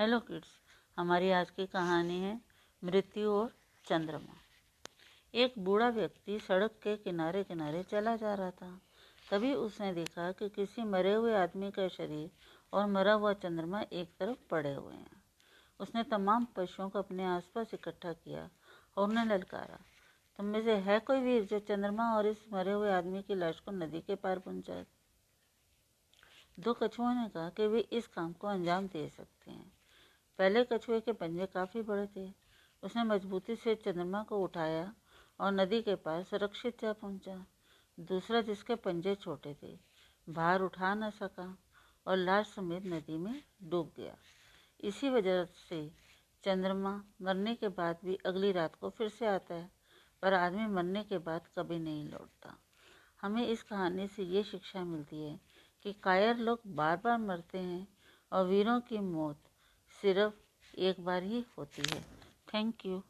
Hello kids हमारी आज की कहानी है मृत्यु और चंद्रमा। एक बूढ़ा व्यक्ति सड़क के किनारे किनारे चला जा रहा था। तभी उसने देखा कि किसी मरे हुए आदमी का शरीर और मरा हुआ चंद्रमा एक तरफ़ पड़े हुए हैं। उसने तमाम पशुओं को अपने आसपास इकट्ठा किया और उन्हें ललकारा। तुम में से है कोई वीर जो चंद्रमा और इस मरे हुए आदमी की लाश को नदी के पार पहुँचाए? दो कछुओं ने कहा कि वे इस काम को अंजाम दे सकते हैं। पहले कछुए के पंजे काफ़ी बड़े थे। उसने मजबूती से चंद्रमा को उठाया और नदी के पास सुरक्षित जा पहुँचा। दूसरा जिसके पंजे छोटे थे, बाहर उठा न सका और लाश समेत नदी में डूब गया। इसी वजह से चंद्रमा मरने के बाद भी अगली रात को फिर से आता है, पर आदमी मरने के बाद कभी नहीं लौटता। हमें इस कहानी से ये शिक्षा मिलती है कि कायर लोग बार बार मरते हैं और वीरों की मौत सिर्फ़ एक बार ही होती है। Thank you